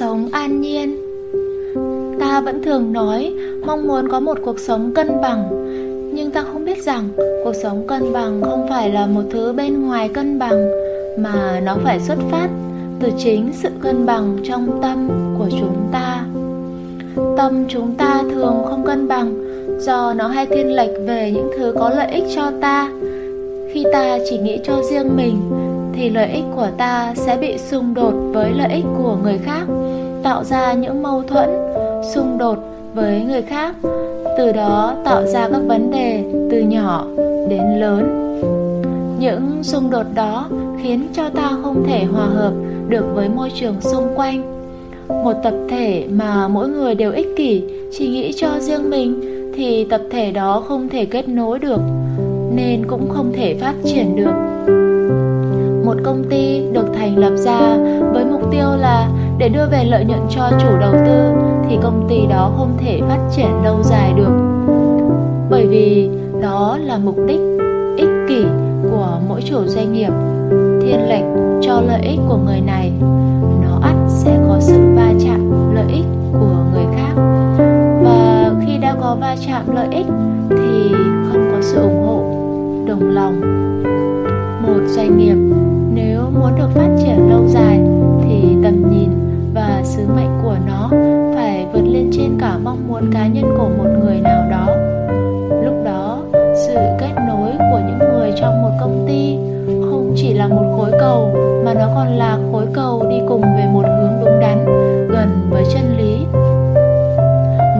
sống an nhiên. Ta vẫn thường nói mong muốn có một cuộc sống cân bằng, nhưng ta không biết rằng cuộc sống cân bằng không phải là một thứ bên ngoài cân bằng, mà nó phải xuất phát từ chính sự cân bằng trong tâm của chúng ta. Tâm chúng ta thường không cân bằng do nó hay thiên lệch về những thứ có lợi ích cho ta. Khi ta chỉ nghĩ cho riêng mình thì lợi ích của ta sẽ bị xung đột với lợi ích của người khác, tạo ra những mâu thuẫn xung đột với người khác, từ đó tạo ra các vấn đề từ nhỏ đến lớn. Những xung đột đó khiến cho ta không thể hòa hợp được với môi trường xung quanh. Một tập thể mà mỗi người đều ích kỷ, chỉ nghĩ cho riêng mình, thì tập thể đó không thể kết nối được, nên cũng không thể phát triển được một công ty được thành lập ra với mục tiêu là để đưa về lợi nhuận cho chủ đầu tư, thì công ty đó không thể phát triển lâu dài được. Bởi vì đó là mục đích, ích kỷ của mỗi chủ doanh nghiệp, thiên lệch cho lợi ích của người này. Nó ắt sẽ có sự va chạm lợi ích của người khác. Và khi đã có va chạm lợi ích, thì không có sự ủng hộ, đồng lòng. Một doanh nghiệp nếu muốn được phát triển lâu dài thì tầm nhìn và sứ mệnh của nó phải vượt lên trên cả mong muốn cá nhân của một người nào đó. Lúc đó, sự kết nối của những người trong một công ty không chỉ là một khối cầu, mà nó còn là khối cầu đi cùng về một hướng đúng đắn, gần với chân lý.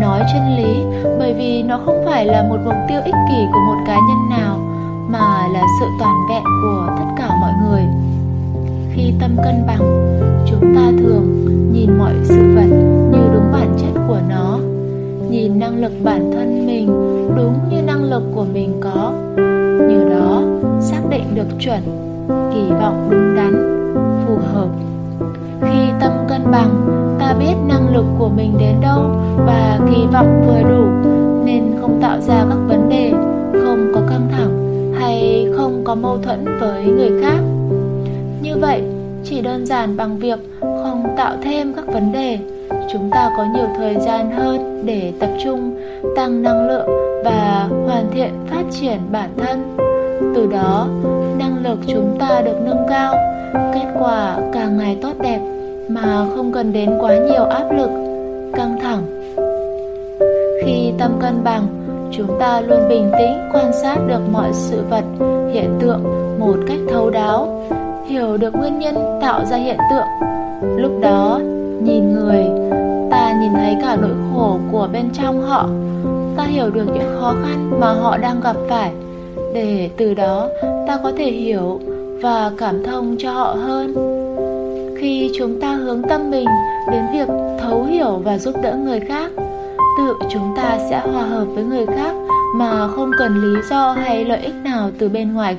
Nói chân lý, bởi vì nó không phải là một mục tiêu ích kỷ của một cá nhân nào, mà là sự toàn vẹn của tất cả mọi người khi tâm cân bằng. Chúng ta thường nhìn mọi sự vật như đúng bản chất của nó. Nhìn năng lực bản thân mình đúng như năng lực của mình có. Nhờ đó, xác định được chuẩn, kỳ vọng đúng đắn, phù hợp. Khi tâm cân bằng, ta biết năng lực của mình đến đâu và kỳ vọng vừa đủ, nên không tạo ra các vấn đề không có căng thẳng hay không có mâu thuẫn với người khác. Như vậy chỉ đơn giản bằng việc không tạo thêm các vấn đề. Chúng ta có nhiều thời gian hơn để tập trung, tăng năng lượng và hoàn thiện phát triển bản thân. Từ đó, năng lực chúng ta được nâng cao, kết quả càng ngày tốt đẹp mà không cần đến quá nhiều áp lực, căng thẳng. Khi tâm cân bằng, chúng ta luôn bình tĩnh quan sát được mọi sự vật, hiện tượng một cách thấu đáo hiểu được nguyên nhân tạo ra hiện tượng. Lúc đó, nhìn người, ta nhìn thấy cả nỗi khổ của bên trong họ. Ta hiểu được những khó khăn mà họ đang gặp phải. Để từ đó, ta có thể hiểu và cảm thông cho họ hơn. Khi chúng ta hướng tâm mình đến việc thấu hiểu và giúp đỡ người khác, tự chúng ta sẽ hòa hợp với người khác mà không cần lý do hay lợi ích nào từ bên ngoài.